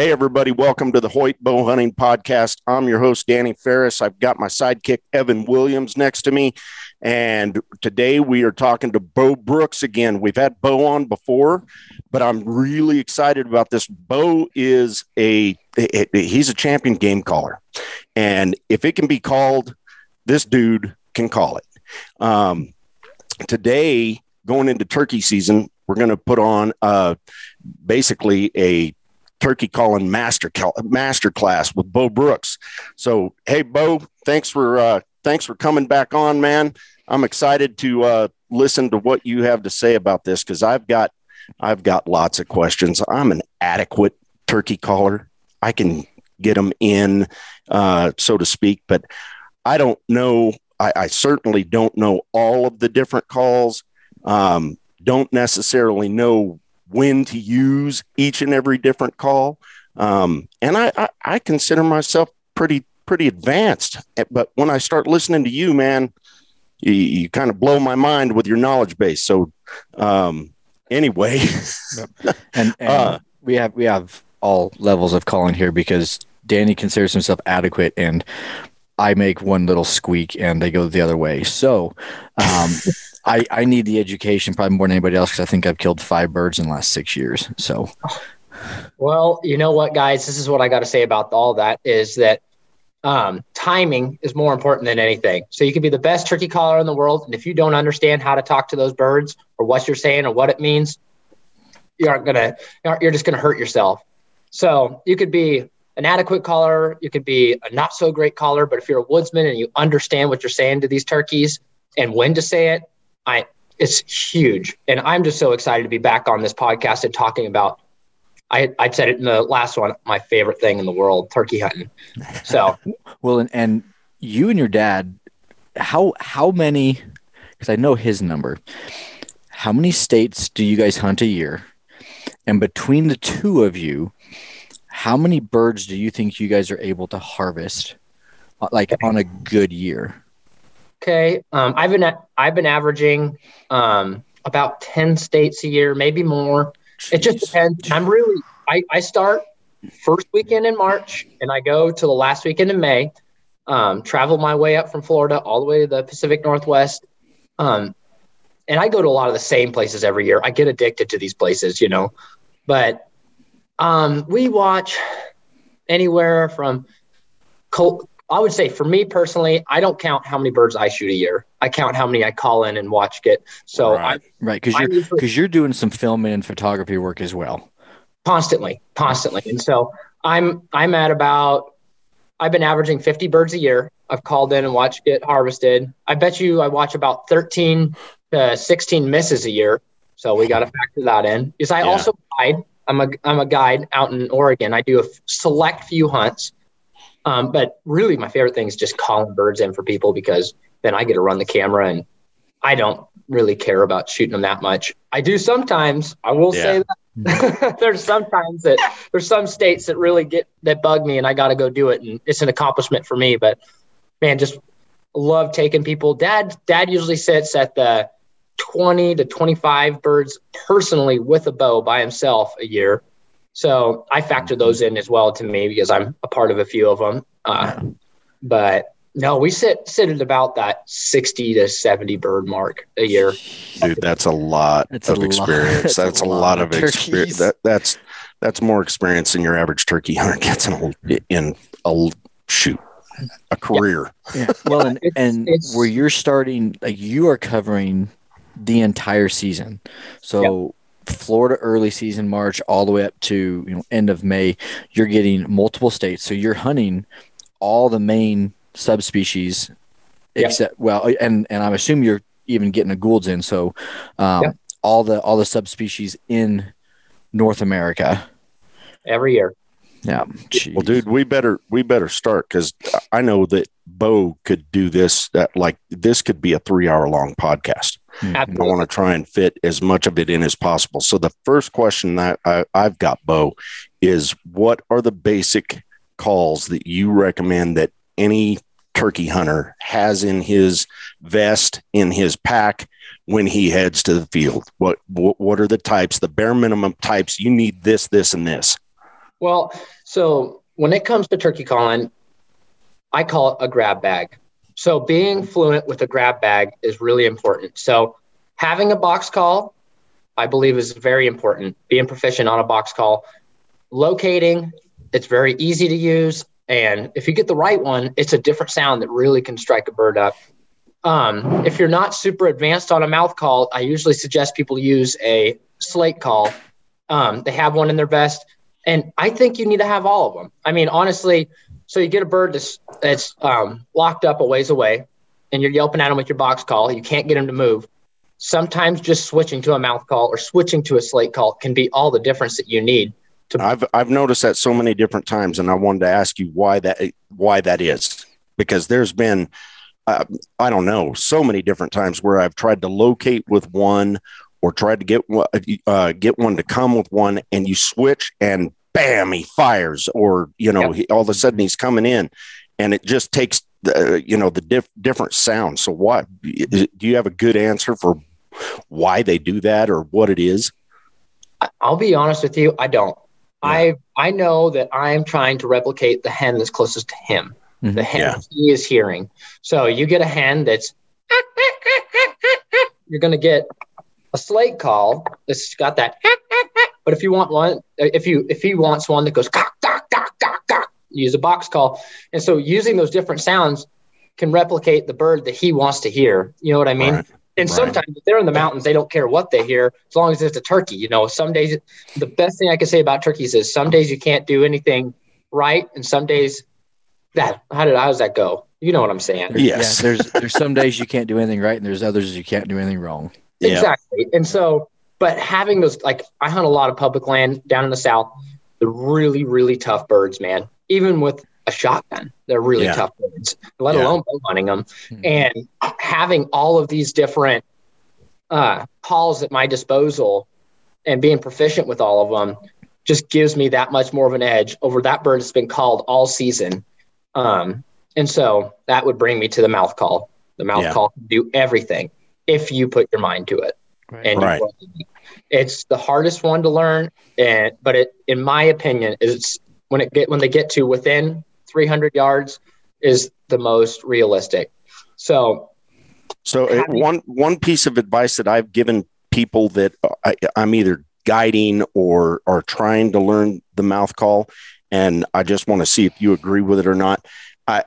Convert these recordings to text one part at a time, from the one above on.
Hey, everybody, welcome to the Hoyt Bow Hunting Podcast. I'm your host, Danny Ferris. I've got my sidekick, Evan Williams, next to me. And today we are talking to Bo Brooks again. We've had Bo on before, but I'm really excited about this. Bo is a, he's a champion game caller. And if it can be called, this dude can call it. Um, today, going into turkey season, we're going to put on uh, basically a turkey calling master master class with Bo Brooks. So, hey, Bo, thanks for uh, thanks for coming back on, man. I'm excited to uh, listen to what you have to say about this because I've got I've got lots of questions. I'm an adequate turkey caller. I can get them in, uh, so to speak, but I don't know. I, I, certainly don't know all of the different calls. Um, don't necessarily know when to use each and every different call. Um, and I, I, I, consider myself pretty, pretty advanced. But when I start listening to you, man, you, you kind of blow my mind with your knowledge base. So, um, anyway, yep. and, and uh, we have, we have all levels of calling here because Danny considers himself adequate and I make one little squeak and they go the other way. So, um, I, I need the education probably more than anybody else because I think I've killed five birds in the last six years. So, well, you know what, guys, this is what I got to say about all that is that um, timing is more important than anything. So you can be the best turkey caller in the world, and if you don't understand how to talk to those birds or what you're saying or what it means, you aren't gonna. You're just gonna hurt yourself. So you could be an adequate caller, you could be a not so great caller, but if you're a woodsman and you understand what you're saying to these turkeys and when to say it, I it's huge. And I'm just so excited to be back on this podcast and talking about I I said it in the last one, my favorite thing in the world, turkey hunting. So well and, and you and your dad, how how many because I know his number. How many states do you guys hunt a year? And between the two of you, how many birds do you think you guys are able to harvest uh, like on a good year? Okay, um, I've been I've been averaging um, about ten states a year, maybe more. Jeez. It just depends. I'm really I, I start first weekend in March and I go to the last weekend in May. Um, travel my way up from Florida all the way to the Pacific Northwest. Um, and I go to a lot of the same places every year. I get addicted to these places, you know. But um, we watch anywhere from Col- I would say for me personally, I don't count how many birds I shoot a year. I count how many I call in and watch get. So right, I, right, because you're because you're doing some filming and photography work as well. Constantly, constantly, and so I'm I'm at about I've been averaging 50 birds a year. I've called in and watched get harvested. I bet you I watch about 13 to 16 misses a year. So we got to factor that in. Because I yeah. also guide. I'm a I'm a guide out in Oregon. I do a select few hunts. Um, but really, my favorite thing is just calling birds in for people because then I get to run the camera and I don't really care about shooting them that much. I do sometimes. I will yeah. say that there's sometimes that there's some states that really get that bug me and I got to go do it and it's an accomplishment for me. But man, just love taking people. Dad, dad usually sits at the 20 to 25 birds personally with a bow by himself a year. So I factor those in as well to me because I'm a part of a few of them. Uh, but no, we sit sit at about that sixty to seventy bird mark a year. Dude, that's a lot that's of a experience. Lot. That's, a, lot, lot of experience. That that's that's more experience than your average turkey hunter gets in a, in a shoot a career. Yeah. yeah. Well, and, it's, and it's, where you're starting, like you are covering the entire season. So Florida early season March all the way up to you know end of May, you're getting multiple states. So you're hunting all the main subspecies, except well, and and I'm assuming you're even getting the Gould's in. So um, all the all the subspecies in North America every year. Yeah. Geez. Well, dude, we better we better start because I know that Bo could do this. That like this could be a three hour long podcast. Mm-hmm. I want to try and fit as much of it in as possible. So the first question that I, I've got, Bo, is what are the basic calls that you recommend that any turkey hunter has in his vest in his pack when he heads to the field? What what, what are the types, the bare minimum types? You need this, this, and this. Well, so when it comes to turkey calling, I call it a grab bag. So being fluent with a grab bag is really important. So having a box call, I believe, is very important. Being proficient on a box call, locating, it's very easy to use. And if you get the right one, it's a different sound that really can strike a bird up. Um, if you're not super advanced on a mouth call, I usually suggest people use a slate call. Um, they have one in their vest, and I think you need to have all of them. I mean, honestly, so you get a bird that's that's um, locked up a ways away, and you're yelping at him with your box call. You can't get him to move. Sometimes just switching to a mouth call or switching to a slate call can be all the difference that you need. To- I've I've noticed that so many different times, and I wanted to ask you why that why that is because there's been uh, I don't know so many different times where I've tried to locate with one or tried to get uh, get one to come with one, and you switch and bam, he fires, or you know, yep. he, all of a sudden he's coming in, and it just takes the you know the diff, different sounds. So, what do you have a good answer for why they do that or what it is? I'll be honest with you, I don't. Yeah. I I know that I'm trying to replicate the hen that's closest to him, mm-hmm. the hen yeah. he is hearing. So you get a hen that's you're going to get a slate call that's got that. But if you want one, if you if he wants one that goes cock, cock, cock, cock, cock, use a box call. And so using those different sounds can replicate the bird that he wants to hear. You know what I mean? Right. And right. sometimes if they're in the mountains, they don't care what they hear as long as it's a turkey. You know, some days the best thing I can say about turkeys is some days you can't do anything right, and some days that how did how does that go? You know what I'm saying? Yes. Yeah, there's there's some days you can't do anything right, and there's others you can't do anything wrong. Exactly. And so, but having those, like, I hunt a lot of public land down in the South, the really, really tough birds, man. Even with a shotgun, they're really yeah. tough birds, let yeah. alone bow hunting them. Mm-hmm. And having all of these different uh, calls at my disposal and being proficient with all of them just gives me that much more of an edge over that bird that's been called all season. Um, and so that would bring me to the mouth call. The mouth yeah. call can do everything if you put your mind to it. Right. And right. it's the hardest one to learn, and but it, in my opinion, is when it get when they get to within 300 yards is the most realistic. So, so uh, having, one one piece of advice that I've given people that I, I'm either guiding or are trying to learn the mouth call, and I just want to see if you agree with it or not. I,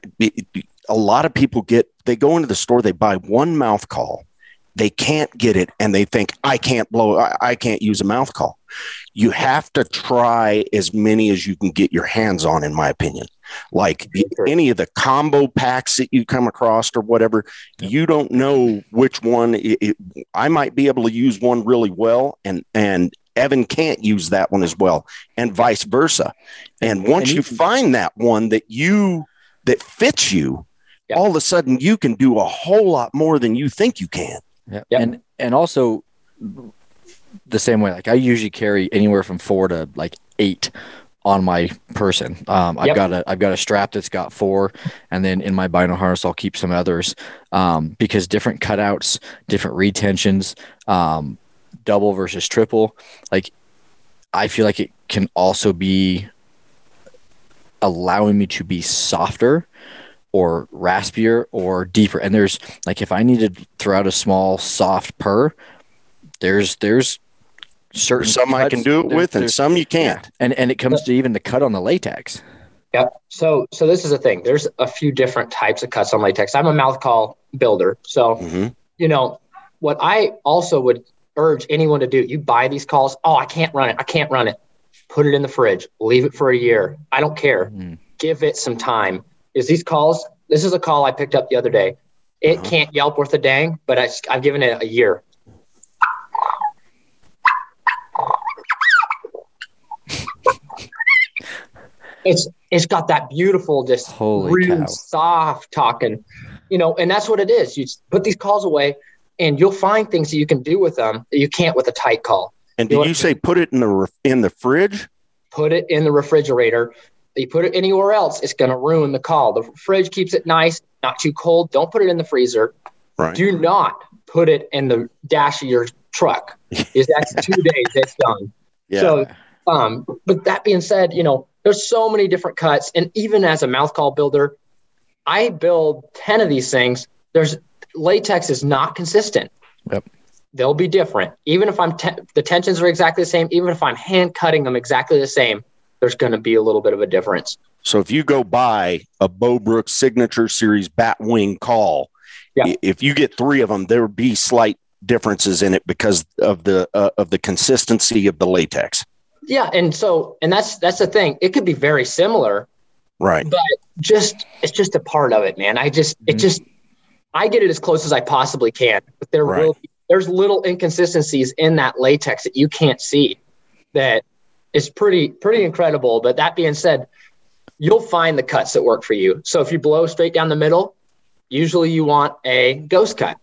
a lot of people get they go into the store, they buy one mouth call, they can't get it and they think i can't blow I, I, can't use a mouth call. You have to try as many as you can get your hands on in my opinion. Like any of the combo packs that you come across or whatever you don't know which one it, it, i might be able to use one really well and and evan can't use that one as well and vice versa. And once and you find that one that you that fits you all of a sudden you can do a whole lot more than you think you can yeah. Yep. And and also the same way. Like I usually carry anywhere from four to like eight on my person. Um, I've yep. got a I've got a strap that's got four, and then in my bino harness I'll keep some others um, because different cutouts, different retentions, um, double versus triple. Like I feel like it can also be allowing me to be softer or raspier or deeper. And there's like if I needed to throw out a small soft purr, there's there's certain some cuts, I can do it with and some you can't. Yeah. And and it comes to even the cut on the latex. Yep. So so this is the thing. There's a few different types of cuts on latex. I'm a mouth call builder. So mm-hmm. you know, what I also would urge anyone to do, you buy these calls, oh, I can't run it. I can't run it. Put it in the fridge. Leave it for a year. I don't care. Mm. Give it some time is these calls. This is a call I picked up the other day. It uh-huh. can't Yelp worth a dang, but I, I've given it a year. it's it's got that beautiful, just Holy really cow. soft talking, you know, and that's what it is. You put these calls away, and you'll find things that you can do with them that you can't with a tight call. And did you, you say put it in the in the fridge? Put it in the refrigerator you put it anywhere else, it's going to ruin the call. The fridge keeps it nice, not too cold. Don't put it in the freezer. Right. Do not put it in the dash of your truck. Is that's two days, it's done. Yeah. So, um, but that being said, you know, there's so many different cuts. And even as a mouth call builder, I build 10 of these things. There's latex is not consistent. Yep. They'll be different. Even if I'm te- the tensions are exactly the same, even if I'm hand cutting them exactly the same, there's going to be a little bit of a difference. So if you go buy a Bo Brooks signature series bat wing call, yeah. if you get three of them, there would be slight differences in it because of the uh, of the consistency of the latex. Yeah, and so and that's that's the thing. It could be very similar, right? But just it's just a part of it, man. I just mm-hmm. it just I get it as close as I possibly can, but there right. will be, there's little inconsistencies in that latex that you can't see that is pretty pretty incredible. But that being said, you'll find the cuts that work for you. So if you blow straight down the middle, usually you want a ghost cut.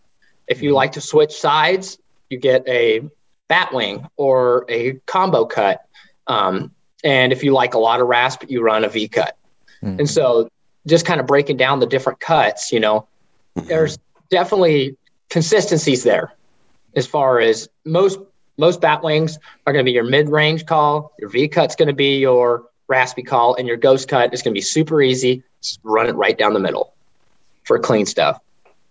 If you like to switch sides, you get a bat wing or a combo cut. Um, and if you like a lot of rasp, you run a V cut. Mm-hmm. And so just kind of breaking down the different cuts, you know, mm-hmm. there's definitely consistencies there as far as most most bat wings are going to be your mid-range call, your V cut's going to be your raspy call, and your ghost cut is going to be super easy. Just run it right down the middle for clean stuff.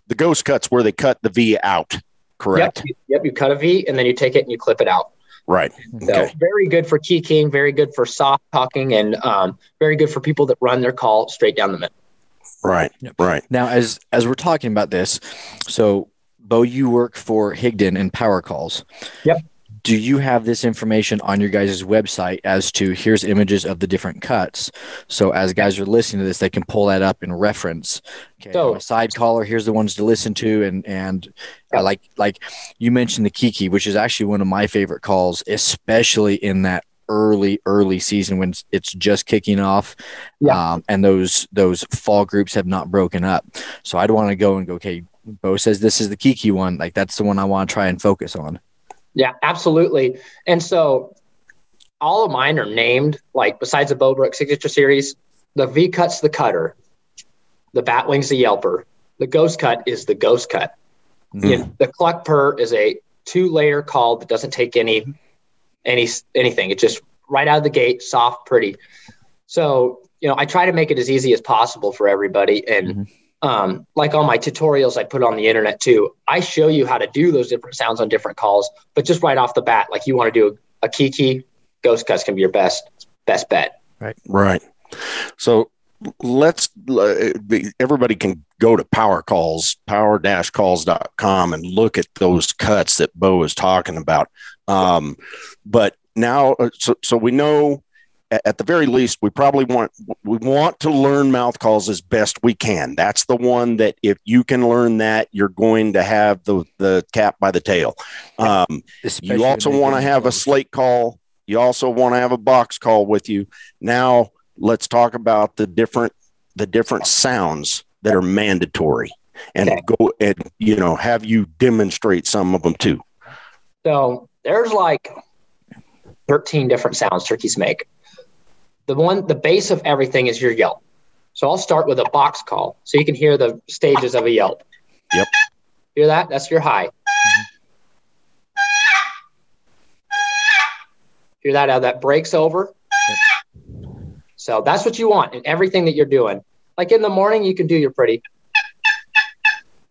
The ghost cut's where they cut the V out, correct? Yep, yep you cut a V and then you take it and you clip it out. Right. So okay. very good for key king, very good for soft talking, and um, very good for people that run their call straight down the middle. Right. Yep. Right. Now, as as we're talking about this, so Bo, you work for Higdon and Power Calls. Yep do you have this information on your guys' website as to here's images of the different cuts? So as guys are listening to this they can pull that up in reference. Okay so, side caller. Here's the ones to listen to and and yeah. like like you mentioned the kiki which is actually one of my favorite calls especially in that early early season when it's just kicking off yeah. um, and those those fall groups have not broken up. So i'd want to go and go okay bo says this is the kiki one. Like that's the one i want to try and focus on yeah, absolutely. And so all of mine are named, like besides the Bo Brooks signature series, the V cut's the cutter, the Batwing's the Yelper, the Ghost Cut is the Ghost Cut. Mm-hmm. You know, the Cluck Purr is a two layer call that doesn't take any any anything. It's just right out of the gate, soft, pretty. So you know, I try to make it as easy as possible for everybody, and mm-hmm um, like all my tutorials I put on the internet too, I show you how to do those different sounds on different calls. But just right off the bat, like you want to do a, a kiki, ghost cuts can be your best best bet. Right. Right. So let's everybody can go to power calls power-calls.com and look at those cuts that bo is talking about um, but now uh, so, so we know at the very least, we probably want we want to learn mouth calls as best we can. That's the one that if you can learn that, you're going to have the the cat by the tail. Um, you also want to have a slate call. You also want to have a box call with you. Now let's talk about the different the different sounds that are mandatory, and okay. go and you know have you demonstrate some of them too. So there's like 13 different sounds turkeys make the one the base of everything is your yelp. So i'll start with a box call so you can hear the stages of a yelp. Yep. Hear that? That's your high mm-hmm. hear that? How that breaks over? Yep. so that's what you want in everything that you're doing. Like in the morning you can do your pretty.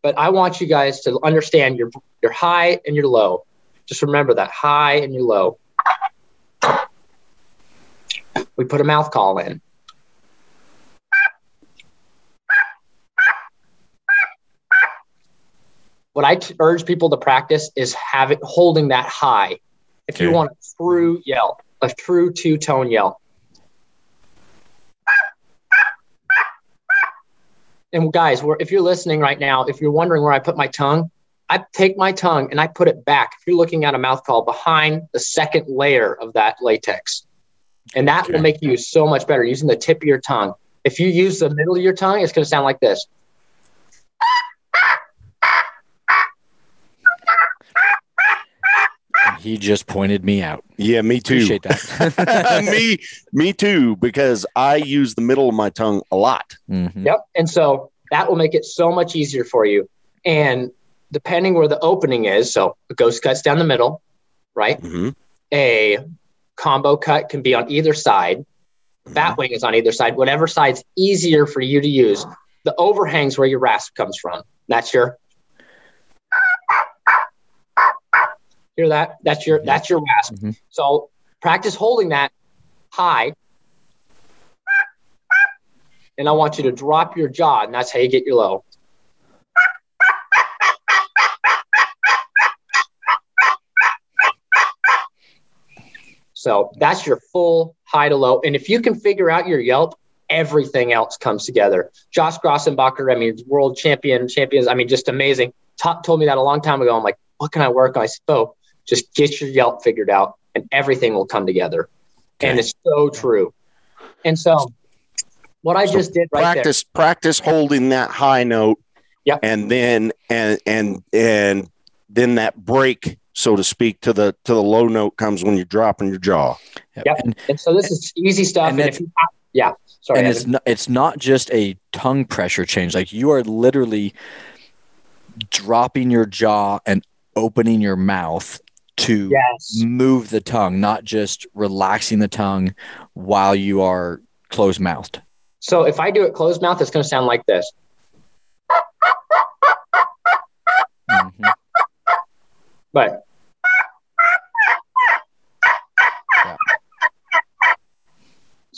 But i want you guys to understand your your high and your low. Just remember that high and your low we put a mouth call in. What I t- urge people to practice is have it holding that high. If okay. you want a true yelp, a true two tone yelp. And guys, if you're listening right now, if you're wondering where I put my tongue, I take my tongue and I put it back. If you're looking at a mouth call behind the second layer of that latex. And that okay. will make you so much better using the tip of your tongue. If you use the middle of your tongue, it's going to sound like this. He just pointed me out. Yeah, me too. Appreciate that. me, me too, because I use the middle of my tongue a lot. Mm-hmm. Yep. And so that will make it so much easier for you. And depending where the opening is, so a ghost cuts down the middle, right? Mm-hmm. A combo cut can be on either side. bat wing is on either side, whatever side's easier for you to use. The overhangs where your rasp comes from. That's your hear that? That's your that's your rasp. Mhm. So practice holding that high. And I want you to drop your jaw, and that's how you get your low. So that's your full high to low. And if you can figure out your Yelp, everything else comes together. Josh Grossenbacher, I mean, world champion, champions, I mean, just amazing. Top told me that a long time ago. I'm like, what can I work on? I said, oh, just get your Yelp figured out and everything will come together. Okay. And it's so true. And so what I So just did right practice practice holding that high note. Yep. And then and and and then that break, so to speak, to the to the low note comes when you're dropping your jaw. Yep. Yep. And. And so this is easy stuff. And And, if that's- you yeah, sorry. and it's not, it's not just a tongue pressure change. Like you are literally dropping your jaw and opening your mouth to yes. move the tongue, not just relaxing the tongue while you are closed mouthed. So if I do it closed mouth, it's going to sound like this. Mhm. But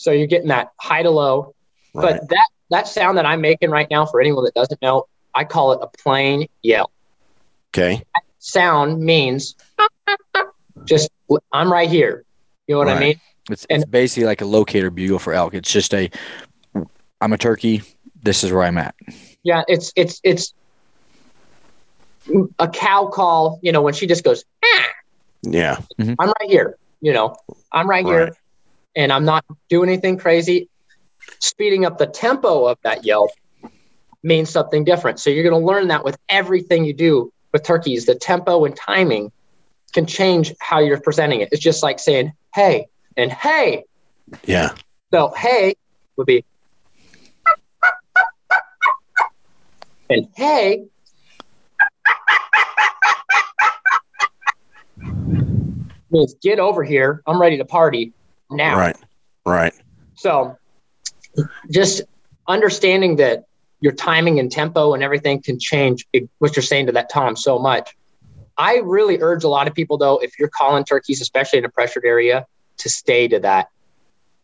so you're getting that high to low. Right. But that that sound that I'm making right now, for anyone that doesn't know, I call it a plain yell. okay. Sound means just I'm right here. You know what I mean? It's, And- it's basically like a locator bugle for elk. It's just a, I'm a turkey. This is where I'm at. Yeah, it's it's it's a cow call. You know when she just goes, "Ah," Yeah. I'm right here. You know, I'm right here, Right. And I'm not doing anything crazy. Speeding up the tempo of that yelp means something different. So you're going to learn that with everything you do with turkeys. The tempo and timing can change how you're presenting it. It's just like saying "hey" and "hey." Yeah. So "hey" would be, and "hey." Means get over here. I'm ready to party now. Right. Right. So just understanding that your timing and tempo and everything can change what you're saying to that tom so much. I really urge a lot of people though, if you're calling turkeys, especially in a pressured area, to stay to that.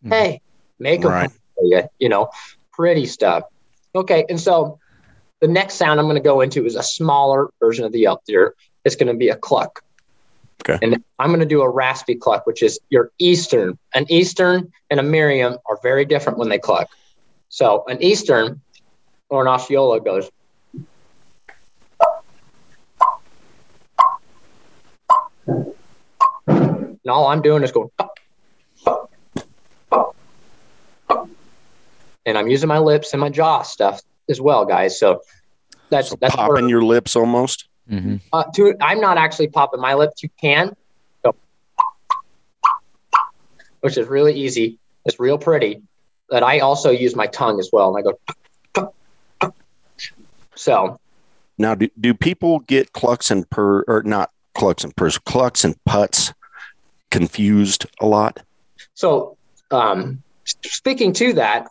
Mhm. Hey, make them Right. you, you know, pretty stuff. Okay, and so the next sound I'm going to go into is a smaller version of the yelp deer. It's going to be a cluck. Okay. And I'm going to do a raspy cluck, which is your Eastern. An Eastern and a Merriam are very different when they cluck. So an Eastern or an Osceola goes. And all I'm doing is going. And I'm using my lips and my jaw stuff as well, guys. So that's So that's popping your lips almost. Mhm. uh, to, I'm not actually popping my lips. You can, go, which is really easy. It's real pretty. But I also use my tongue as well, and I go. So Now, do, do people get clucks and per or not clucks and purrs, clucks and putts confused a lot? So, um, speaking to that,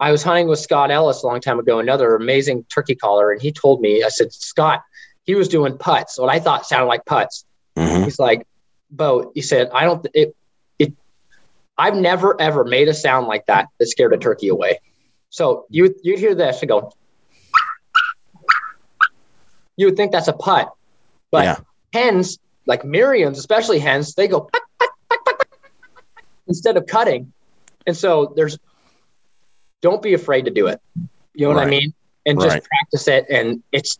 I was hunting with Scott Ellis a long time ago, another amazing turkey caller, and he told me, I said, Scott, he was doing putts, what I thought sounded like putts. hmm He's like, Bo, he said, I don't, it, it, I've never ever made a sound like that that scared a turkey away. So you, you'd hear this and go, you would think that's a putt, but Yeah. hens, like Merriam's, especially hens, they go "Putt, putt, putt, putt, putt," instead of cutting. And so there's, don't be afraid to do it. You know what I mean? And just Right. practice it. And it's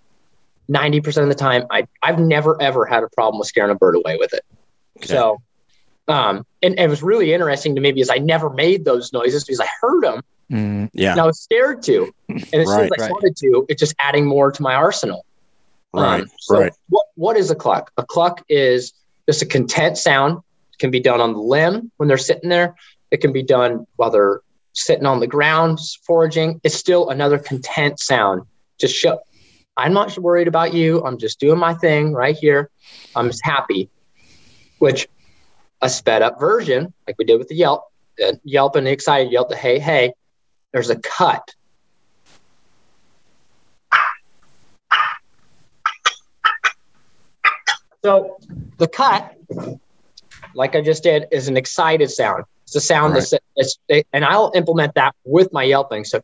90% of the time, I, I've never ever had a problem with scaring a bird away with it. Okay. So, um, and, and it was really interesting to me because I never made those noises because I heard them Mhm. Yeah. and I was scared to. And as soon as I right. started to, it's just adding more to my arsenal. Right. Um, so right. What, what is a cluck? A cluck is just a content sound. It can be done on the limb when they're sitting there. It can be done while they're sitting on the ground foraging. It's still another content sound. Just show, I'm not worried about you. I'm just doing my thing right here. I'm just happy. Which a sped up version, like we did with the Yelp, uh, yelping, excited, yelp the hey, hey. There's a cut. So the cut, like I just did, is an excited sound. It's a sound Right. that's, that's and I'll implement that with my yelping. So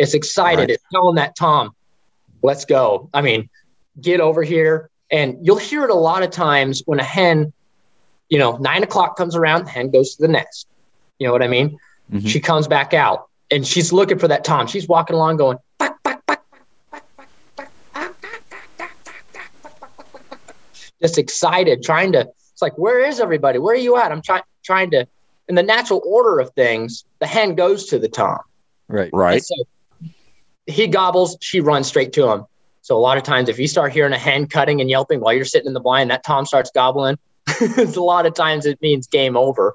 It's excited. Right. It's telling that Tom, let's go. I mean, get over here. And you'll hear it a lot of times when a hen, you know, nine o'clock comes around, the hen goes to the nest. You know what I mean? Mm-hmm. She comes back out and she's looking for that Tom. She's walking along going, just excited, trying to. It's like, where is everybody? Where are you at? I'm trying trying to. In the natural order of things, the hen goes to the tom. Right. Right. And so he gobbles, she runs straight to him. So a lot of times, if you start hearing a hen cutting and yelping while you're sitting in the blind, that Tom starts gobbling. it's a lot of times it means game over.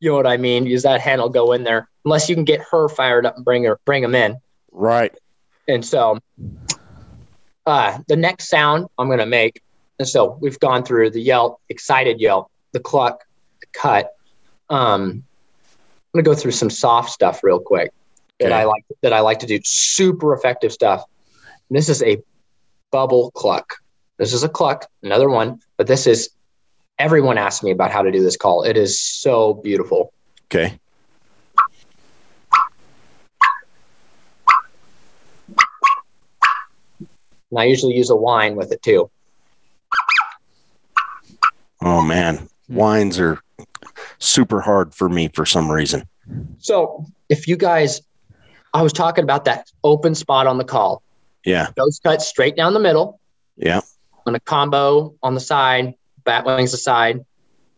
You know what I mean? Because that hen will go in there unless you can get her fired up and bring her, bring him in. Right. And so, uh, the next sound I'm going to make, and so we've gone through the yelp, excited yelp, the cluck, the cut. Um, I'm going to go through some soft stuff real quick that Okay. I like that I like to do. Super effective stuff. And this is a bubble cluck. This is a cluck, another one, but this is everyone asks me about how to do this call. It is so beautiful. Okay. And I usually use a whine with it too. Oh man, whines are super hard for me for some reason. So if you guys, I was talking about that open spot on the call. Yeah. Those cut straight down the middle Yeah. on a combo on the side, bat wings aside,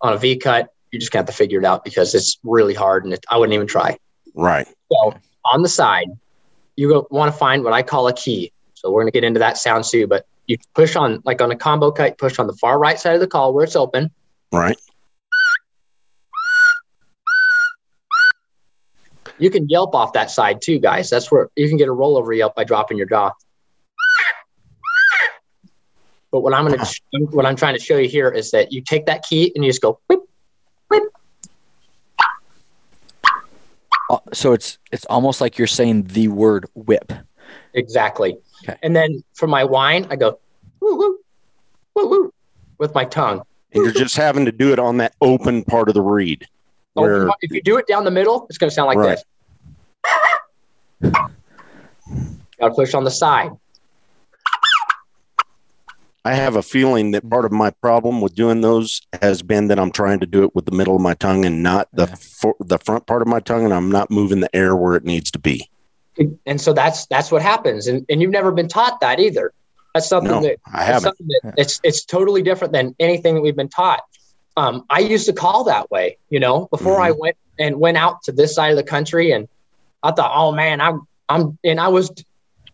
on a V cut. You just got to figure it out because it's really hard and it, I wouldn't even try. Right. So on the side, you want to find what I call a key. So we're going to get into that sound too, but you push on like on a combo cut, push on the far right side of the call where it's open. Right. You can yelp off that side too, guys. That's where you can get a rollover yelp by dropping your jaw. But what I'm going to, what I'm trying to show you here is that you take that key and you just go whip, whip. Uh, So it's it's almost like you're saying the word whip. Exactly. Okay. And then for my whine, I go woo woo, woo woo, with my tongue. And you're just having to do it on that open part of the reed. Oh, Where if you do it down the middle, it's going to sound like Right. this. Got to push on the side. I have a feeling that part of my problem with doing those has been that I'm trying to do it with the middle of my tongue and not the Yeah. for, the front part of my tongue, and I'm not moving the air where it needs to be. And so that's that's what happens. And and you've never been taught that either. That's something No, that I haven't. that it's it's totally different than anything that we've been taught. Um, I used to call that way, you know, before I went and went out to this side of the country, and I thought, oh man, I'm I'm and I was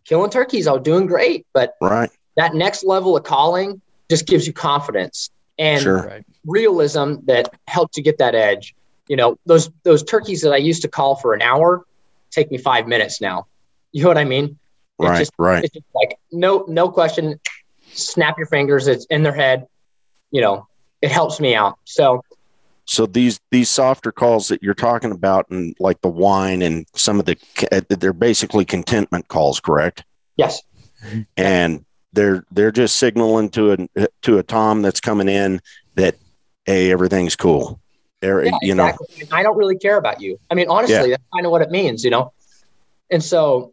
killing turkeys. I was doing great, but Right. that next level of calling just gives you confidence and Sure. Realism that helps you get that edge. You know, those those turkeys that I used to call for an hour take me five minutes now. You know what I mean? It's Right. just right. it's just like no no question snap your fingers it's in their head you know it helps me out. So So these these softer calls that you're talking about, and like the whine and some of the, they're basically contentment calls, correct? yes. And they're they're just signaling to a to a tom that's coming in that hey everything's cool. There- yeah, you know. i don't really care about you. I mean honestly that's kind of what it means you know? And so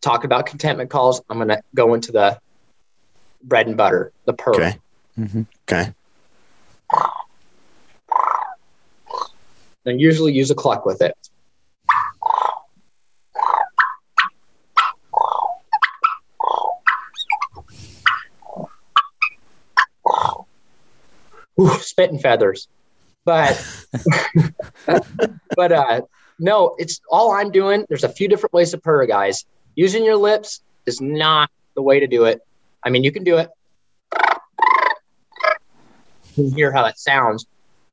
talking about contentment calls. I'm going to go into the bread and butter the purr okay. Hmm okay and usually use a clock with it Ooh, spitting feathers. But but uh no, it's all I'm doing. There's a few different ways to purr, guys. Using your lips is not the way to do it. I mean, you can do it. Can hear how that sounds.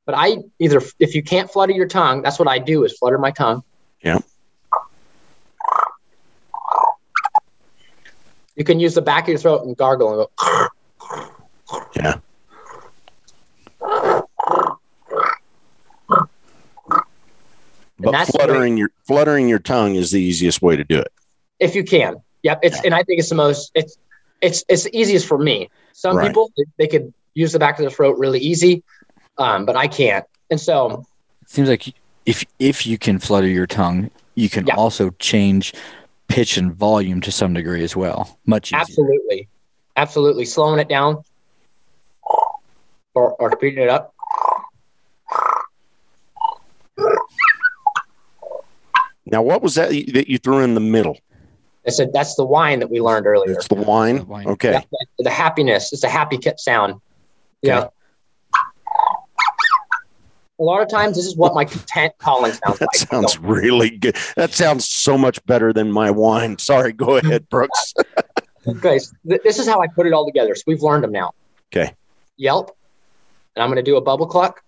But I either if you can't flutter your tongue, that's what I do is flutter my tongue. Yeah. You can use the back of your throat and gargle and go. Yeah. But fluttering your fluttering your tongue is the easiest way to do it. If you can. Yep. It's yeah. and I think it's the most it's it's it's the easiest for me. Some right. people they could use the back of the throat really easy, um, but I can't. And so It seems like if if you can flutter your tongue, you can Yeah. also change pitch and volume to some degree as well. Much easier. absolutely, absolutely slowing it down or or speeding it up. Now, what was that that you threw in the middle? I said that's the whine that we learned earlier. It's the whine. The whine. Okay. Yeah, the happiness. It's a happy kit sound. Yeah. A lot of times, this is what my content calling sounds That like. sounds So, really good. That sounds so much better than my whine. Sorry, go ahead, Brooks. okay, so th- this is how I put it all together. So we've learned them now. Okay. Yelp, and I'm going to do a bubble cluck,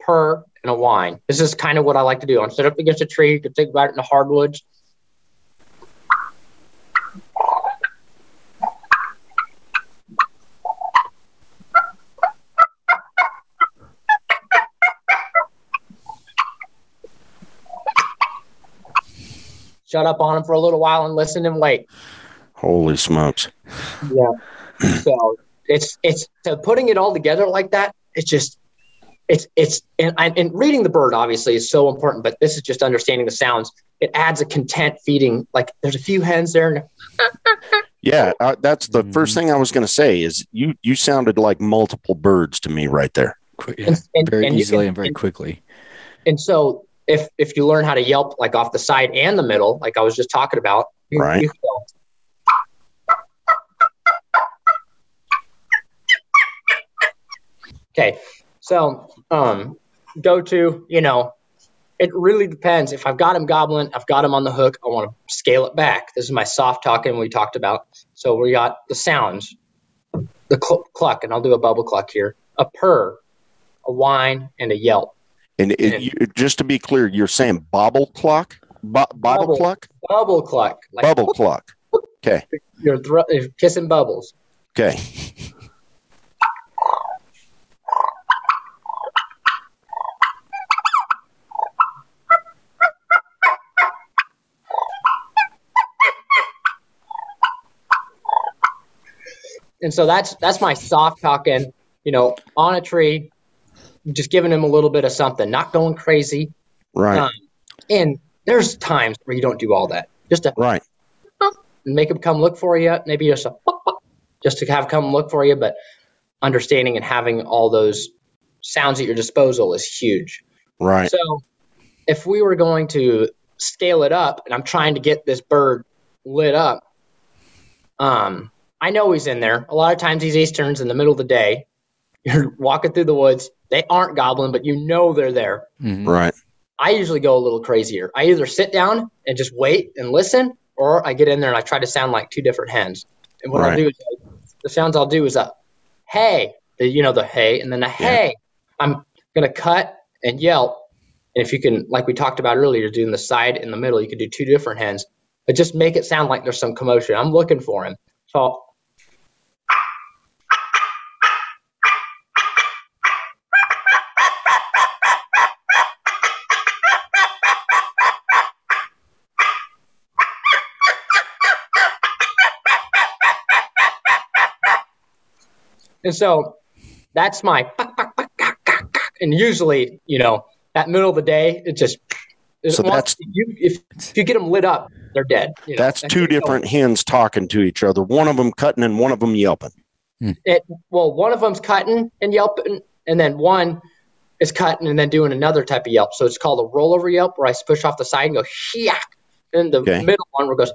purr, and a whine. This is kind of what I like to do. I'm set up against a tree. You can think about it in the hardwoods. Shut up on him for a little while and listen and wait. Holy smokes. Yeah. so it's it's so putting it all together like that. It's just it's it's and and reading the bird obviously is so important, but this is just understanding the sounds. It adds a content feeding. Like there's a few hens there. And Yeah, uh, that's the Mhm. first thing I was going to say. Is you you sounded like multiple birds to me right there. Quick, And- and- very and easily can- and very and- quickly. and so if if you learn how to yelp like off the side and the middle, like I was just talking about, you, Right. you can go, Okay, so um, go to you know, it really depends. If I've got him gobbling, I've got him on the hook. I want to scale it back. This is my soft talking we talked about. So we got the sounds, the cl- cluck, and I'll do a bubble cluck here, a purr, a whine, and a yelp. And it, you, just to be clear, you're saying bobble clock, Bo- bobble Bubble. cluck, Bubble cluck, like bubble clock. Okay, you're thro- you're kissing bubbles. okay. And so that's that's my soft talking, you know, on a tree, just giving him a little bit of something, not going crazy. Right, Um, and there's times where you don't do all that. Just to right. make him come look for you, maybe just a just to have come look for you, but understanding and having all those sounds at your disposal is huge. Right. So if we were going to scale it up and I'm trying to get this bird lit up, um, I know he's in there. A lot of times these easterns in the middle of the day, you're walking through the woods, they aren't gobbling, but you know they're there. Mhm. Right. I usually go a little crazier. I either sit down and just wait and listen, or I get in there and I try to sound like two different hens. And what I'll do is the sounds I'll do is a hey, the, you know the hey, and then a hey. I'm gonna cut and yelp. And if you can, like we talked about earlier, doing the side and the middle, you could do two different hens, but just make it sound like there's some commotion. I'm looking for him. So And so that's my and usually, you know, that middle of the day, it just So once that's- you if if you get them lit up, they're dead. you know. That's two so different hens talking to each other. One of them cutting and one of them yelping. Hmm. It well, one of them's cutting and yelping, and then one is cutting and then doing another type of yelp. So it's called a rollover yelp, where I push off the side and go shiak. And the Okay. middle one where it goes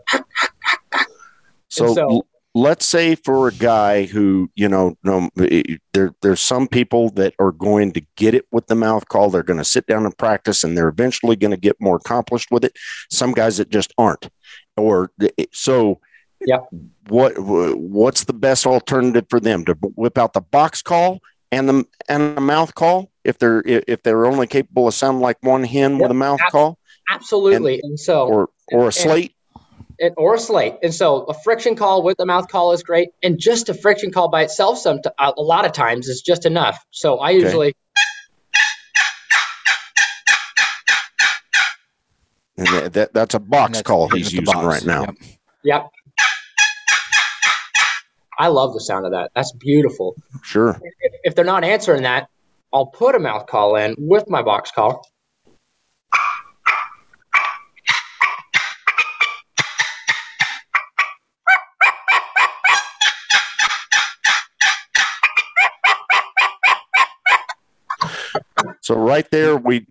So, so- l- let's say for a guy who, you know, no, eh, there, there's some people that are going to get it with the mouth call. They're going to sit down and practice and they're eventually going to get more accomplished with it. Some guys that just aren't. Or eh, eh, so, Yep. what, what's the best alternative for them to whip out the box call and the, and the mouth call? If they're, if they're only capable of sounding like one hen with a mouth Ab- call absolutely. And, so or, or a slate. And, or a slate. And so a friction call with a mouth call is great. And just a friction call by itself, some a a lot of times is just enough. So I usually And that, that's a box That's call he's using box. right now. Yep. Yep. I love the sound of that. That's beautiful. Sure. If, if they're not answering that, I'll put a mouth call in with my box call. So right there, we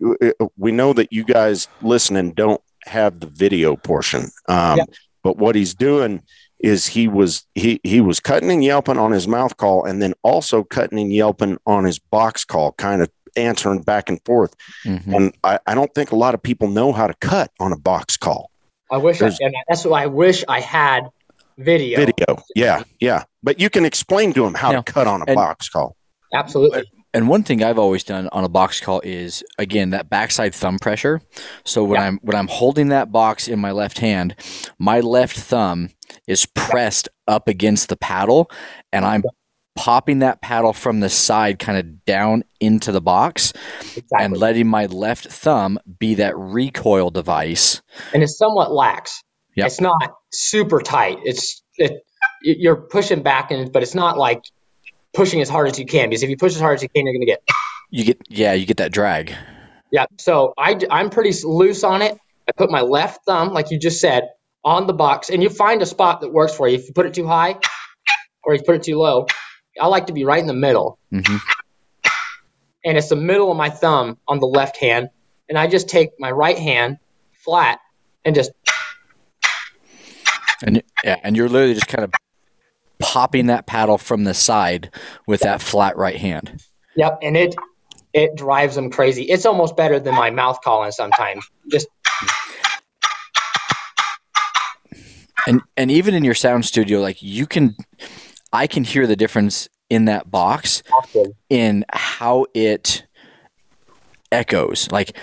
we know that you guys listening don't have the video portion. Um, Yeah. But what he's doing is he was he he was cutting and yelping on his mouth call, and then also cutting and yelping on his box call, kind of answering back and forth. Mhm. And I, I don't think a lot of people know how to cut on a box call I wish, I, and that's why I wish I had video. video. Yeah, yeah. But you can explain to him how Yeah. to cut on a And- box call. Absolutely. And one thing I've always done on a box call is again that backside thumb pressure. So when Yeah. I'm when I'm holding that box in my left hand, my left thumb is pressed up against the paddle and I'm popping that paddle from the side kind of down into the box Exactly. and letting my left thumb be that recoil device. and it's somewhat lax. Yep. It's not super tight. It's it, you're pushing back, and but it's not like pushing as hard as you can because if you push as hard as you can, you're going to get You get yeah, you get that drag. yeah. So I I'm pretty loose on it. I put my left thumb, like you just said, on the box, and you find a spot that works for you. If you put it too high or if you put it too low, I like to be right in the middle, hmm and it's the middle of my thumb on the left hand, and I just take my right hand flat and just And yeah, and you're literally just kind of popping that paddle from the side with that flat right hand. Yep, and it it drives them crazy. It's almost better than my mouth calling sometimes. Just And and even in your sound studio, like you can, I can hear the difference in that box in how it echoes. Like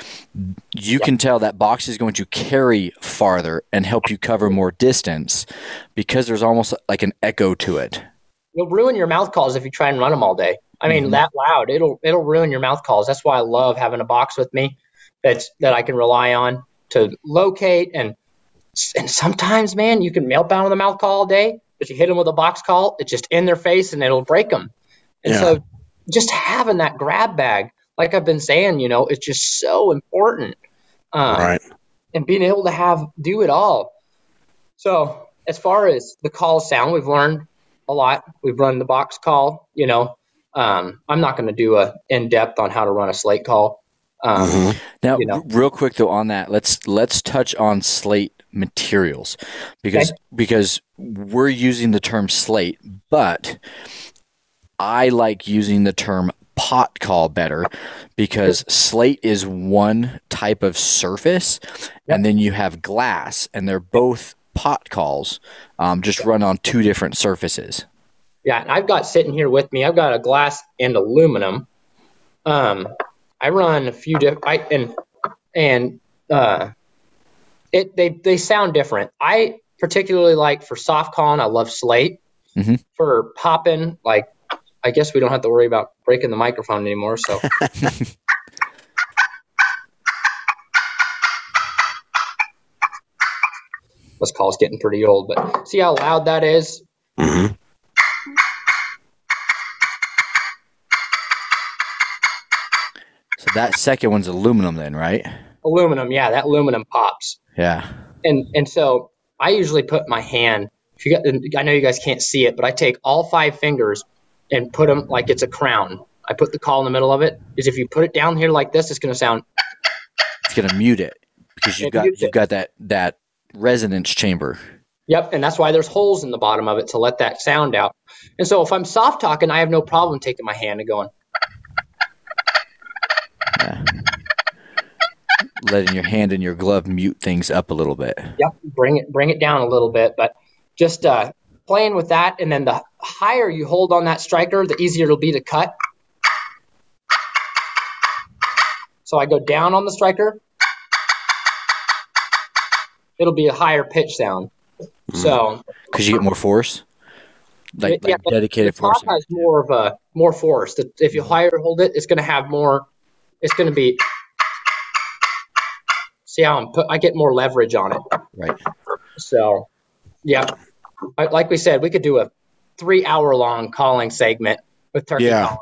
you can tell that box is going to carry farther and help you cover more distance because there's almost like an echo to it. You'll ruin your mouth calls if you try and run them all day. I mean, Mhm. that loud, it'll it'll ruin your mouth calls. That's why I love having a box with me that's that I can rely on to locate and and sometimes, man, you can melt down with a mouth call all day, but you hit them with a box call, it's just in their face and it'll break them. And Yeah. so, just having that grab bag, like I've been saying, you know, it's just so important. Um, right. and being able to have do it all. So as far as the call sound, we've learned a lot. We've run the box call. You know, um, I'm not going to do a in depth on how to run a slate call. Um, Mhm. Now, You know. real quick though on that, let's let's touch on slate materials because because we're using the term slate, but I like using the term pot call better because slate is one type of surface, and then you have glass, and they're both pot calls, um, just run on two different surfaces. Yeah, and I've got sitting here with me. I've got a glass and aluminum. Um, I run a few different, I and and uh, it they they sound different. I particularly like for soft calling. I love slate. Mhm. For popping, like I guess we don't have to worry about breaking the microphone anymore. So this call's getting pretty old, but see how loud that is. Mm-hmm. So that second one's aluminum, then, right? Aluminum, yeah, that aluminum pops. Yeah. and and so I usually put my hand. If you got, I know you guys can't see it, but I take all five fingers and put them like it's a crown. I put the call in the middle of it. Is if you put it down here like this, it's going to sound. It's gonna mute it because you've got you've it. got that that resonance chamber. Yep, and that's why there's holes in the bottom of it to let that sound out. And so if I'm soft talking, I have no problem taking my hand and going. Yeah. Letting your hand and your glove mute things up a little bit. Yep, bring it bring it down a little bit, but just uh, playing with that, and then the higher you hold on that striker, the easier it'll be to cut. So I go down on the striker. It'll be a higher pitch sound. Mm. So Because you get more force, like, Yeah, like dedicated force. has more of a more force. If you higher hold it, it's going to have more. It's going to be. See how I'm put, I get more leverage on it. Right. So, yeah, I- like we said, we could do a three hour long calling segment with turkey Yeah. calling.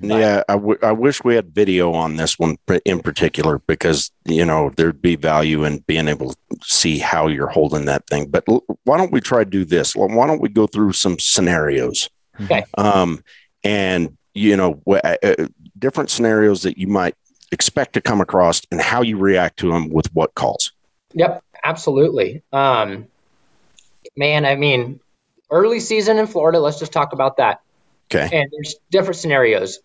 Mhm. Yeah, I, w- I wish we had video on this one in particular because you know there'd be value in being able to see how you're holding that thing. But l- why don't we try to do this? Well, Why don't we go through some scenarios? Okay. Um, and you know, wh- uh, uh, different scenarios that you might expect to come across and how you react to them with what calls. Yep, absolutely. Um, man, I mean, early season in Florida. Let's just talk about that. Okay. And there's different scenarios: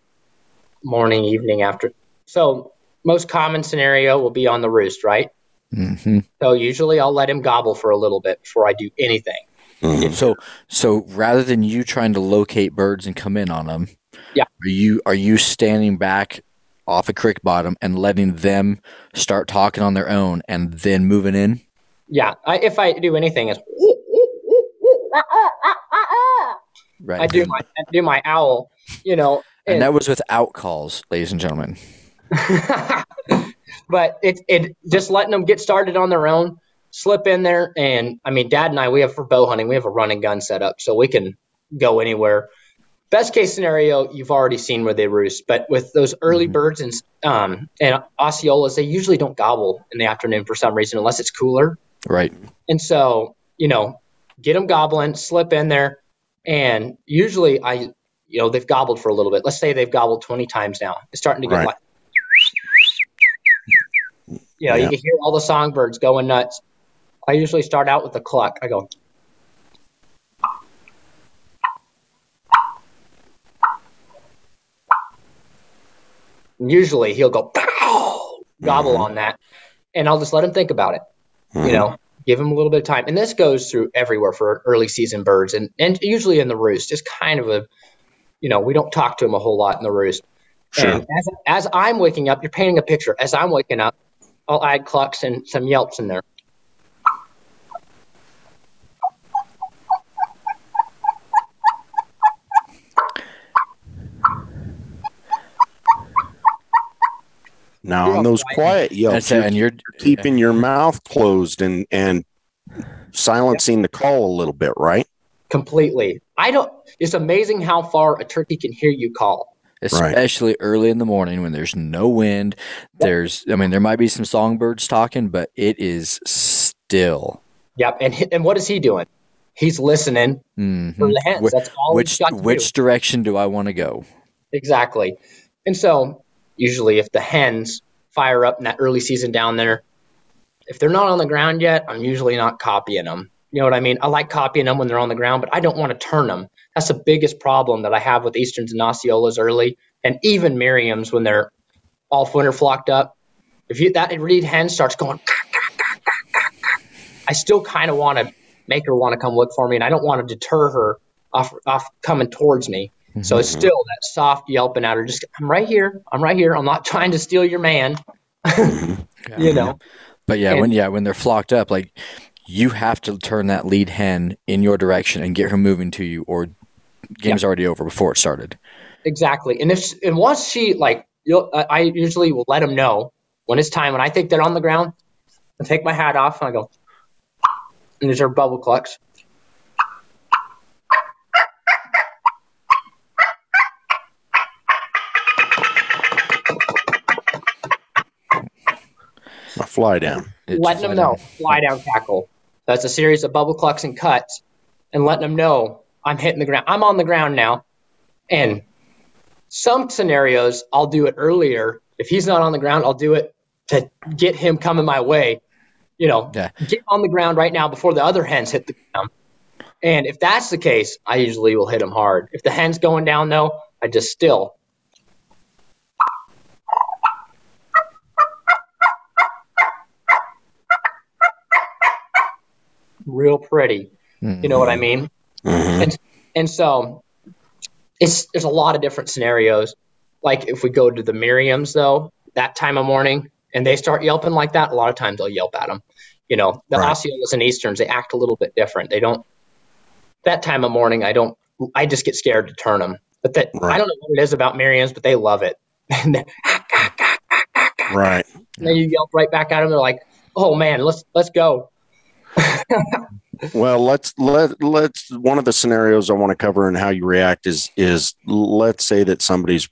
morning, evening, after. So most common scenario will be on the roost, right? Mm Mhm. So usually I'll let him gobble for a little bit before I do anything. Mhm. So, so rather than you trying to locate birds and come in on them, Yeah. are you are you standing back off a creek bottom and letting them start talking on their own and then moving in? Yeah, I, if I do anything, it's Right. I do my I do my owl, you know. and that was without calls, ladies and gentlemen. but it it just letting them get started on their own, slip in there, and I mean, Dad and I we have for bow hunting we have a running gun set up, so we can go anywhere. Best case scenario, you've already seen where they roost, but with those early Mhm. birds and um and Osceolas, they usually don't gobble in the afternoon for some reason unless it's cooler. Right. And so, you know, get them gobbling, slip in there, and usually I, you know, they've gobbled for a little bit. Let's say they've gobbled 20 times now. It's starting to get Right. like, you know, Yeah. you can hear all the songbirds going nuts. I usually start out with a cluck. I go, usually he'll go, gobble Mhm. on that. And I'll just let him think about it Mhm. you know give them a little bit of time. And this goes through everywhere for early season birds and and usually in the roost. It's kind of a you know we don't talk to them a whole lot in the roost. Sure. and as, as i'm waking up you're painting a picture. As i'm waking up i'll add clucks and some yelps in there Now You're on those quiet yelps, you're And you're keeping your mouth closed and and silencing the call a little bit, right? completely i don't it's amazing how far a turkey can hear you call especially early in the morning when there's no wind. There's, I mean, there might be some songbirds talking, but it is still. yep and and what is he doing he's listening Mhm. for the hens that's all which he's got to do. which direction do I want to go? Exactly. And so, usually, if the hens fire up in that early season down there, if they're not on the ground yet, I'm usually not copying them. You know what I mean? I like copying them when they're on the ground, but I don't want to turn them. That's the biggest problem that I have with Easterns and Osceolas early, and even Merriams when they're all winter flocked up. If you that reed hen starts going, I still kind of want to make her want to come look for me, and I don't want to deter her off off coming towards me. So it's Mhm. still that soft yelping out, or Just I'm right here. I'm right here. I'm not trying to steal your man. Mhm. You know. But yeah, And- when yeah, when they're flocked up, like you have to turn that lead hen in your direction and get her moving to you, or game's already over before it started. Exactly. And if and once she like, you'll, I I usually will let them know when it's time. When I think they're on the ground, I take my hat off and I go, and these are bubble clucks. Fly down. It's letting them know out. fly down tackle. That's a series of bubble clucks and cuts, and letting them know I'm hitting the ground. I'm on the ground now, and some scenarios I'll do it earlier. If he's not on the ground, I'll do it to get him coming my way. You know, Yeah. get on the ground right now before the other hens hit the ground. And if that's the case, I usually will hit him hard. If the hen's going down though, I just still real pretty. You know what I mm-hmm. mean? Mhm. And so it's there's a lot of different scenarios. Like if we go to the Merriams though, that time of morning and they start yelping like that, a lot of times they'll yelp at them. You know, the Right. Osceolas and Easterns, they act a little bit different. They don't that time of morning, I don't I just get scared to turn them. But that Right. I don't know what it is about Merriams, but they love it. and then Right. you yelp right back at them. They're like, oh man, let's let's go. well, let's let let's one of the scenarios I want to cover and how you react is is let's say that somebody's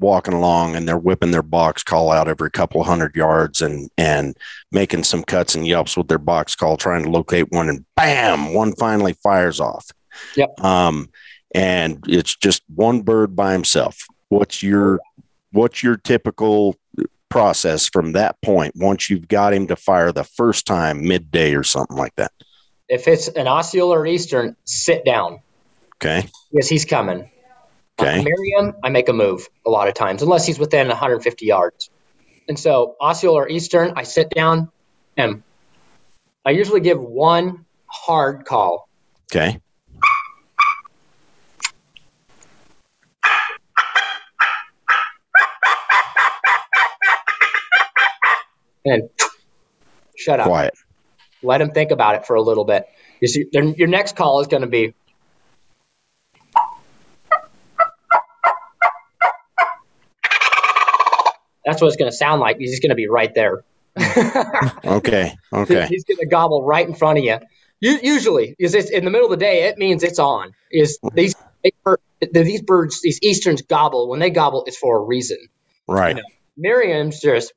walking along and they're whipping their box call out every couple hundred yards and and making some cuts and yelps with their box call trying to locate one and bam one finally fires off. Yep. Um and it's just one bird by himself. What's your what's your typical process from that point once you've got him to fire the first time midday or something like that if it's an osceola or eastern sit down okay because he's coming Okay. Uh, Merriam, I make a move a lot of times, unless he's within 150 yards. And so Osceola or Eastern, I sit down and I usually give one hard call. Okay. And shut up. Quiet. Let him think about it for a little bit. You see, your next call is going to be That's what it's going to sound like. He's going to be right there. okay. Okay. He's going to gobble right in front of you. Usually, is it's in the middle of the day. It means it's on. Is these these birds, these easterns gobble when they gobble, it's for a reason. Right. You know, Merriam's just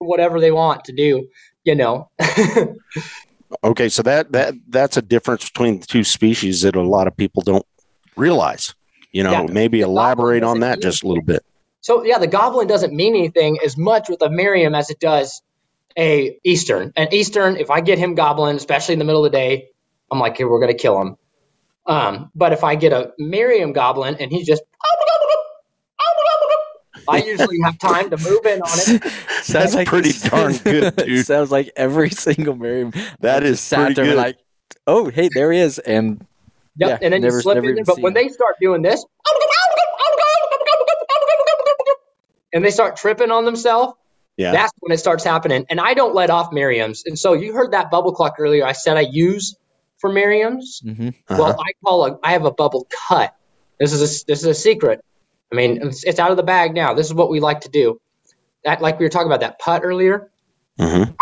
whatever they want to do. You know. okay, so that that that's a difference between the two species that a lot of people don't realize. You know, yeah. maybe elaborate on that just a little bit. So yeah, the goblin doesn't mean anything as much with a Merriam as it does a Eastern. And Eastern, if I get him goblin, especially in the middle of the day, I'm like, here, we're gonna kill him. Um, but if I get a Merriam goblin and he's just I usually have time to move in on it. That's like pretty darn good, dude. sounds like every single Merriam that is sat there good. like, oh, hey, there he is, and yep, yeah, and then never, you slip in there. But when him. they start doing this, and they start tripping on themselves, yeah. that's when it starts happening. And I don't let off Merriams. And so you heard that bubble cluck earlier. I said I use for Merriams. Mm-hmm. Uh-huh. Well, I call a I have a bubble cut. This is a, this is a secret. I mean, it's, it's, out of the bag now. This is what we like to do. That like we were talking about that putt earlier. Mm-hmm.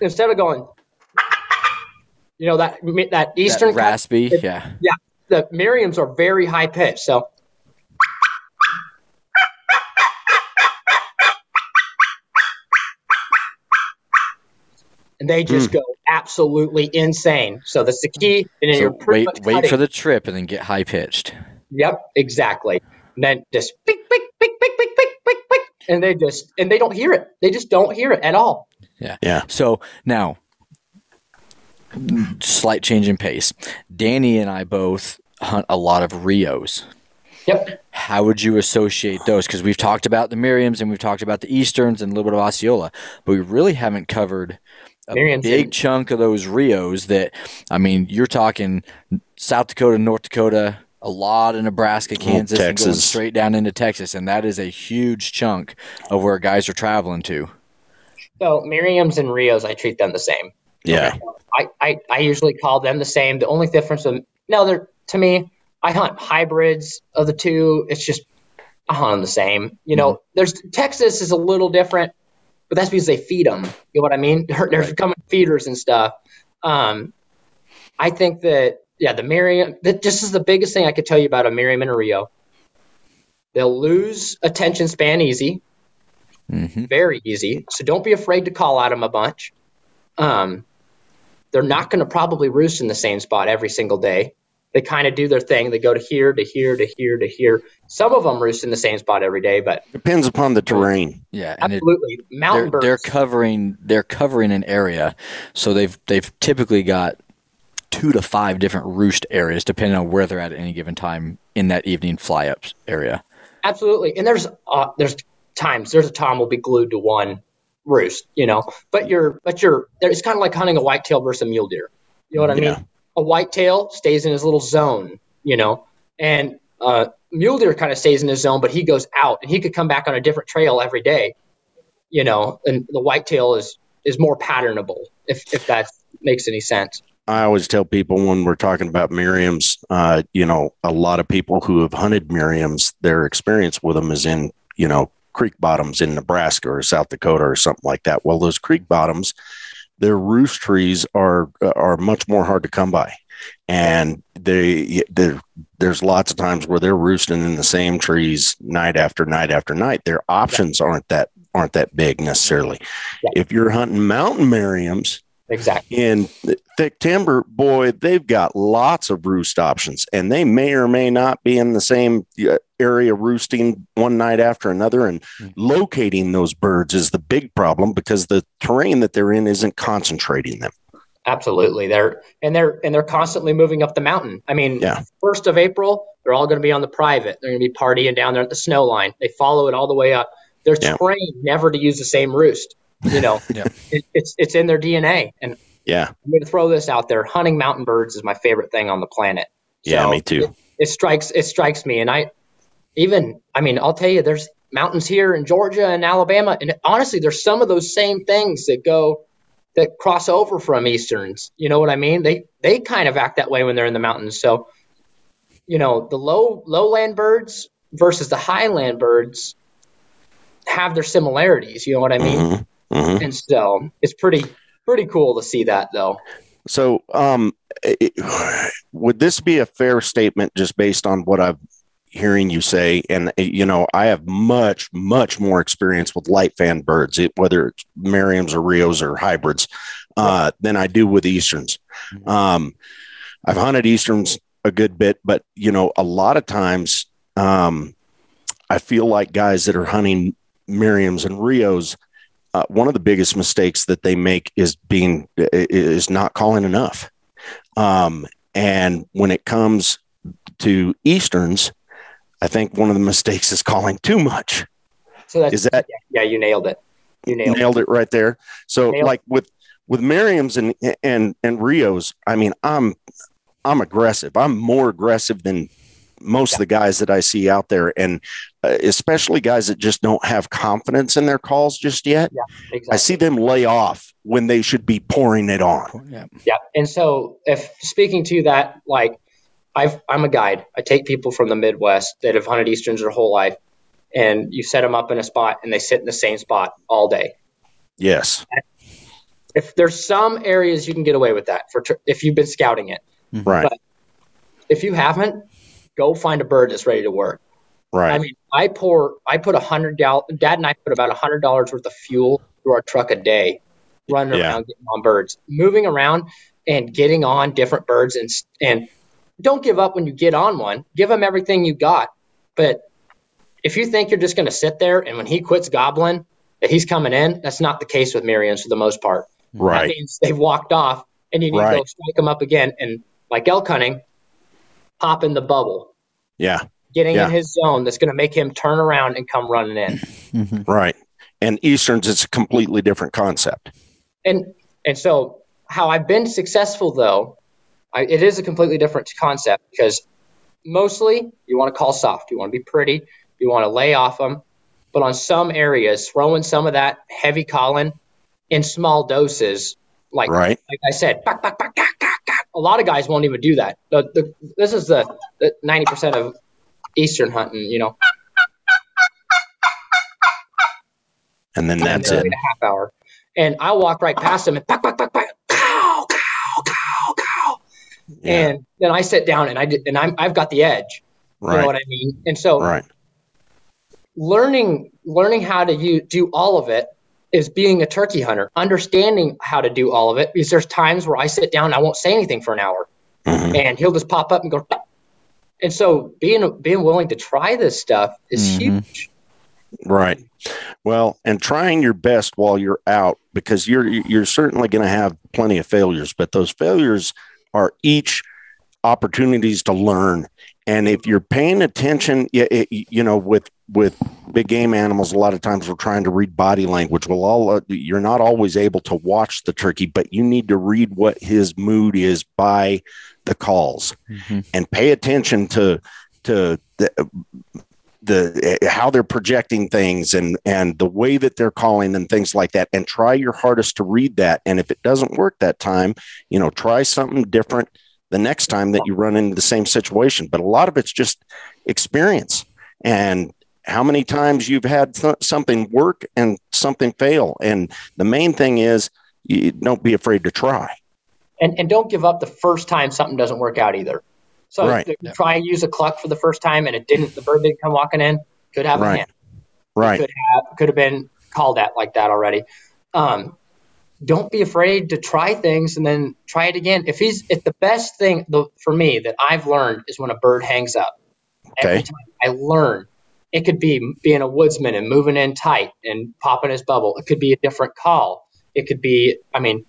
Instead of going, you know that that eastern that raspy, cut, it, yeah, yeah. The Merriams are very high pitched, so they just mm. go absolutely insane. So that's the key. And so you're wait, wait for the trip and then get high pitched. Yep, exactly. And then just pick, pick, pick, pick, pick, pick, pick, pick, and they just and they don't hear it. They just don't hear it at all. Yeah, yeah. So now, slight change in pace. Danny and I both hunt a lot of Rios. Yep. How would you associate those? Because we've talked about the Merriams and we've talked about the Easterns and a little bit of Osceola, but we really haven't covered a big chunk of those Rios that, I mean, you're talking South Dakota, North Dakota, a lot of Nebraska, Kansas, and going straight down into Texas, and that is a huge chunk of where guys are traveling to. So Merriams and Rios, I treat them the same. Yeah. I, I, I usually call them the same. The only difference, of, no, they're to me, I hunt hybrids of the two. It's just I hunt them the same. You know, mm-hmm. there's Texas is a little different, but that's because they feed them. You know what I mean? They're, they're coming feeders and stuff. Um, I think that yeah, the Merriam. That just is the biggest thing I could tell you about a Merriam and a Rio. They'll lose attention span easy, mm-hmm. very easy. So don't be afraid to call at them a bunch. Um, they're not going to probably roost in the same spot every single day they kind of do their thing. They go to here, to here, to here, to here. Some of them roost in the same spot every day, but depends upon the terrain. Yeah, absolutely. It, Mountain they're, birds. They're covering. They're covering an area, so they've they've typically got two to five different roost areas, depending on where they're at at any given time in that evening fly up area. Absolutely, and there's uh, there's times there's a time we'll be glued to one roost, you know. But you're but you're it's kind of like hunting a whitetail versus a mule deer. You know what I yeah. mean? A whitetail stays in his little zone, you know, and uh, mule deer kind of stays in his zone, but he goes out and he could come back on a different trail every day, you know, and the whitetail is is more patternable if if that makes any sense. I always tell people when we're talking about Merriams, uh, you know, a lot of people who have hunted Merriams, their experience with them is in, you know, creek bottoms in Nebraska or South Dakota or something like that. Well, those creek bottoms, their roost trees are are much more hard to come by, and they there's lots of times where they're roosting in the same trees night after night after night. Their options aren't that aren't that big necessarily. If you're hunting mountain Merriams, exactly in thick timber, boy, they've got lots of roost options, and they may or may not be in the same uh, area roosting one night after another. And mm-hmm. locating those birds is the big problem because the terrain that they're in isn't concentrating them. Absolutely, they're and they're and they're constantly moving up the mountain. I mean, yeah. first of April, they're all going to be on the private. They're going to be partying down there at the snow line. They follow it all the way up. They're yeah. trained never to use the same roost. You know, yeah. it, it's it's in their DNA. And yeah, I'm going to throw this out there. Hunting mountain birds is my favorite thing on the planet. So yeah, me too. It, it strikes it strikes me, and I even I mean I'll tell you, there's mountains here in Georgia and Alabama, and honestly, there's some of those same things that go that cross over from easterns. You know what I mean? They they kind of act that way when they're in the mountains. So, you know, the low lowland birds versus the highland birds have their similarities. You know what I mean? Mm-hmm. Mm-hmm. And so it's pretty pretty cool to see that though. So, um, it, would this be a fair statement just based on what I've hearing you say and you know i have much much more experience with light fan birds it, whether it's merriams or rios or hybrids uh, than i do with easterns mm-hmm. um, i've hunted easterns a good bit but you know a lot of times um, i feel like guys that are hunting Merriams and Rios, uh, one of the biggest mistakes that they make is being is not calling enough. Um, and when it comes to Easterns, I think one of the mistakes is calling too much. So that's, is that yeah, you nailed it. You nailed, nailed it. it right there. So nailed like with with Merriam's and and and Rios, I mean, I'm I'm aggressive. I'm more aggressive than most yeah. of the guys that I see out there, and Uh, especially guys that just don't have confidence in their calls just yet. Yeah, exactly. I see them lay off when they should be pouring it on. Yeah. yeah. And so, if speaking to that, like i am a guide, I take people from the Midwest that have hunted Easterns their whole life, and you set them up in a spot and they sit in the same spot all day. Yes. If there's some areas you can get away with that for if you've been scouting it, mm-hmm. right? But if you haven't, go find a bird that's ready to work. Right. I mean, I pour, I put a hundred dollars. Dad and I put about a hundred dollars worth of fuel through our truck a day, running yeah. around getting on birds, moving around and getting on different birds, and and don't give up when you get on one. Give them everything you got. But if you think you're just going to sit there and when he quits gobbling that he's coming in, that's not the case with Merriams for the most part. Right. That means they've walked off, and you need right. to go strike them up again. And like elk hunting, pop in the bubble. Yeah. Getting yeah. in his zone that's going to make him turn around and come running in. Mm-hmm. Right. And Easterns, it's a completely different concept. And and so how I've been successful though, I, it is a completely different concept because mostly you want to call soft, you want to be pretty, you want to lay off them, but on some areas, throwing some of that heavy calling in small doses, like right. like I said, back, back, back, a lot of guys won't even do that. The, the, this is the ninety percent of eastern hunting, you know. And then that's it. A half hour, and I'll walk right past them and back, back, back, back, cow, cow, cow, cow, yeah. and then I sit down and I did, and I'm I've got the edge. Right. You know what I mean? And so, right. learning learning how to you do all of it is being a turkey hunter, understanding how to do all of it. Because there's times where I sit down, and I won't say anything for an hour, mm-hmm. and he'll just pop up and go. And so being being willing to try this stuff is mm-hmm. huge. Right. Well, and trying your best while you're out because you're you're certainly going to have plenty of failures, but those failures are each opportunities to learn. And if you're paying attention, you, you know, with with big game animals, a lot of times we're trying to read body language. Well, all uh, you're not always able to watch the turkey, but you need to read what his mood is by the calls mm-hmm. and pay attention to to the, the how they're projecting things and and the way that they're calling and things like that and try your hardest to read that and if it doesn't work that time you know try something different the next time that you run into the same situation but a lot of it's just experience and how many times you've had th- something work and something fail. And the main thing is, you don't be afraid to try. And and don't give up the first time something doesn't work out either. So right. try and use a cluck for the first time and it didn't. The bird didn't come walking in. Could have right. a hand. Right. Could have could have been called at like that already. Um, don't be afraid to try things and then try it again. If he's if the best thing the, for me that I've learned is when a bird hangs up. Okay. Every time I learn. It could be being a woodsman and moving in tight and popping his bubble. It could be a different call. It could be, I mean,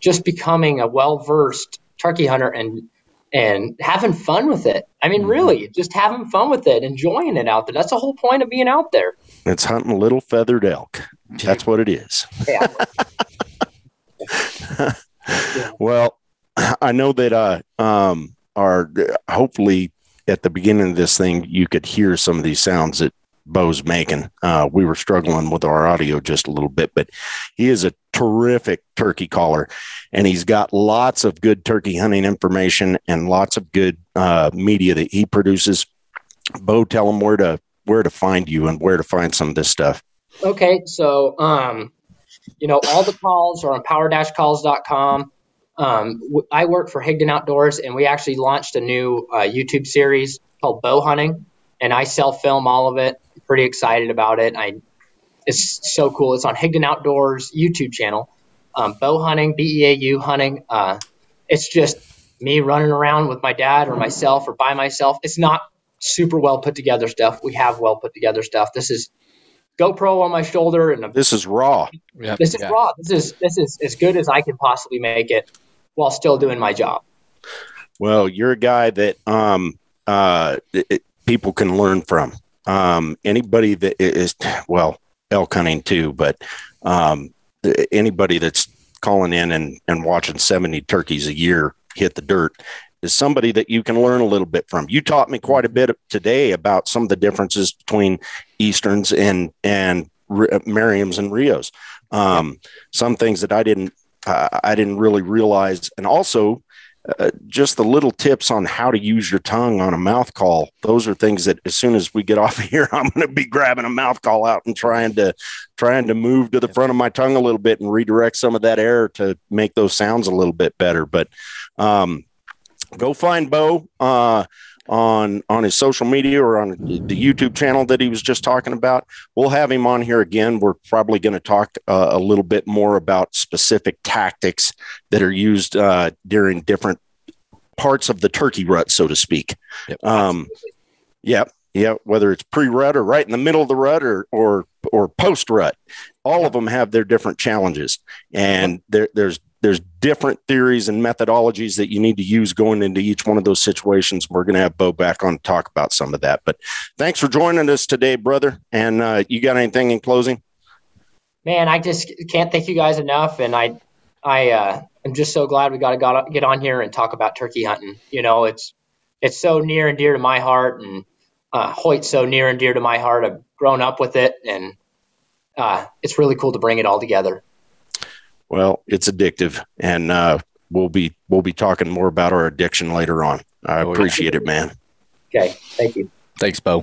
just becoming a well versed turkey hunter and and having fun with it. I mean, mm-hmm. really, just having fun with it, enjoying it out there. That's the whole point of being out there. It's hunting little feathered elk. That's what it is. Yeah. well, I know that uh, um, our hopefully at the beginning of this thing you could hear some of these sounds that Bo's making. Uh, we were struggling with our audio just a little bit, but he is a terrific turkey caller, and he's got lots of good turkey hunting information and lots of good uh, media that he produces. Bo, tell him where to where to find you and where to find some of this stuff. Okay, so um, you know all the calls are on power-calls.com. Um, I work for Higdon Outdoors, and we actually launched a new uh, YouTube series called Beau Hunting, and I self film all of it. pretty excited about it. I it's so cool. It's on Higdon Outdoors YouTube channel. Um, bow hunting, B E A U hunting. Uh, it's just me running around with my dad or myself or by myself. It's not super well put together stuff. We have well put together stuff. This is GoPro on my shoulder and a, This is raw. Yep. this is Yeah. raw. This is this is as good as I can possibly make it while still doing my job. Well, you're a guy that um, uh, it, it- people can learn from. Um, anybody that is well, elk hunting too, but um, anybody that's calling in and, and watching 70 turkeys a year hit the dirt is somebody that you can learn a little bit from. You taught me quite a bit today about some of the differences between Easterns and, and R- Merriam's and Rios. Um, some things that I didn't, uh, I didn't really realize. And also, uh, just the little tips on how to use your tongue on a mouth call. Those are things that as soon as we get off of here, I'm going to be grabbing a mouth call out and trying to trying to move to the front of my tongue a little bit and redirect some of that air to make those sounds a little bit better. But um, go find Bo uh, on on his social media or on the YouTube channel that he was just talking about. We'll have him on here again. We're probably going to talk uh, a little bit more about specific tactics that are used uh, during different parts of the turkey rut, so to speak. Yep. Um, yep. Yeah, whether it's pre-rut or right in the middle of the rut or or or post-rut, all of them have their different challenges, and there, there's there's different theories and methodologies that you need to use going into each one of those situations. We're going to have Bo back on to talk about some of that. But thanks for joining us today, brother. And uh, you got anything in closing? Man, I just can't thank you guys enough, and I, I, uh, I'm just so glad we got to get on here and talk about turkey hunting. You know, it's it's so near and dear to my heart, and uh, Hoyt's so near and dear to my heart. I've grown up with it, and uh, it's really cool to bring it all together. Well, it's addictive, and uh, we'll be we'll be talking more about our addiction later on. I Oh, yeah. appreciate it, man. Okay, thank you. Thanks, Bo.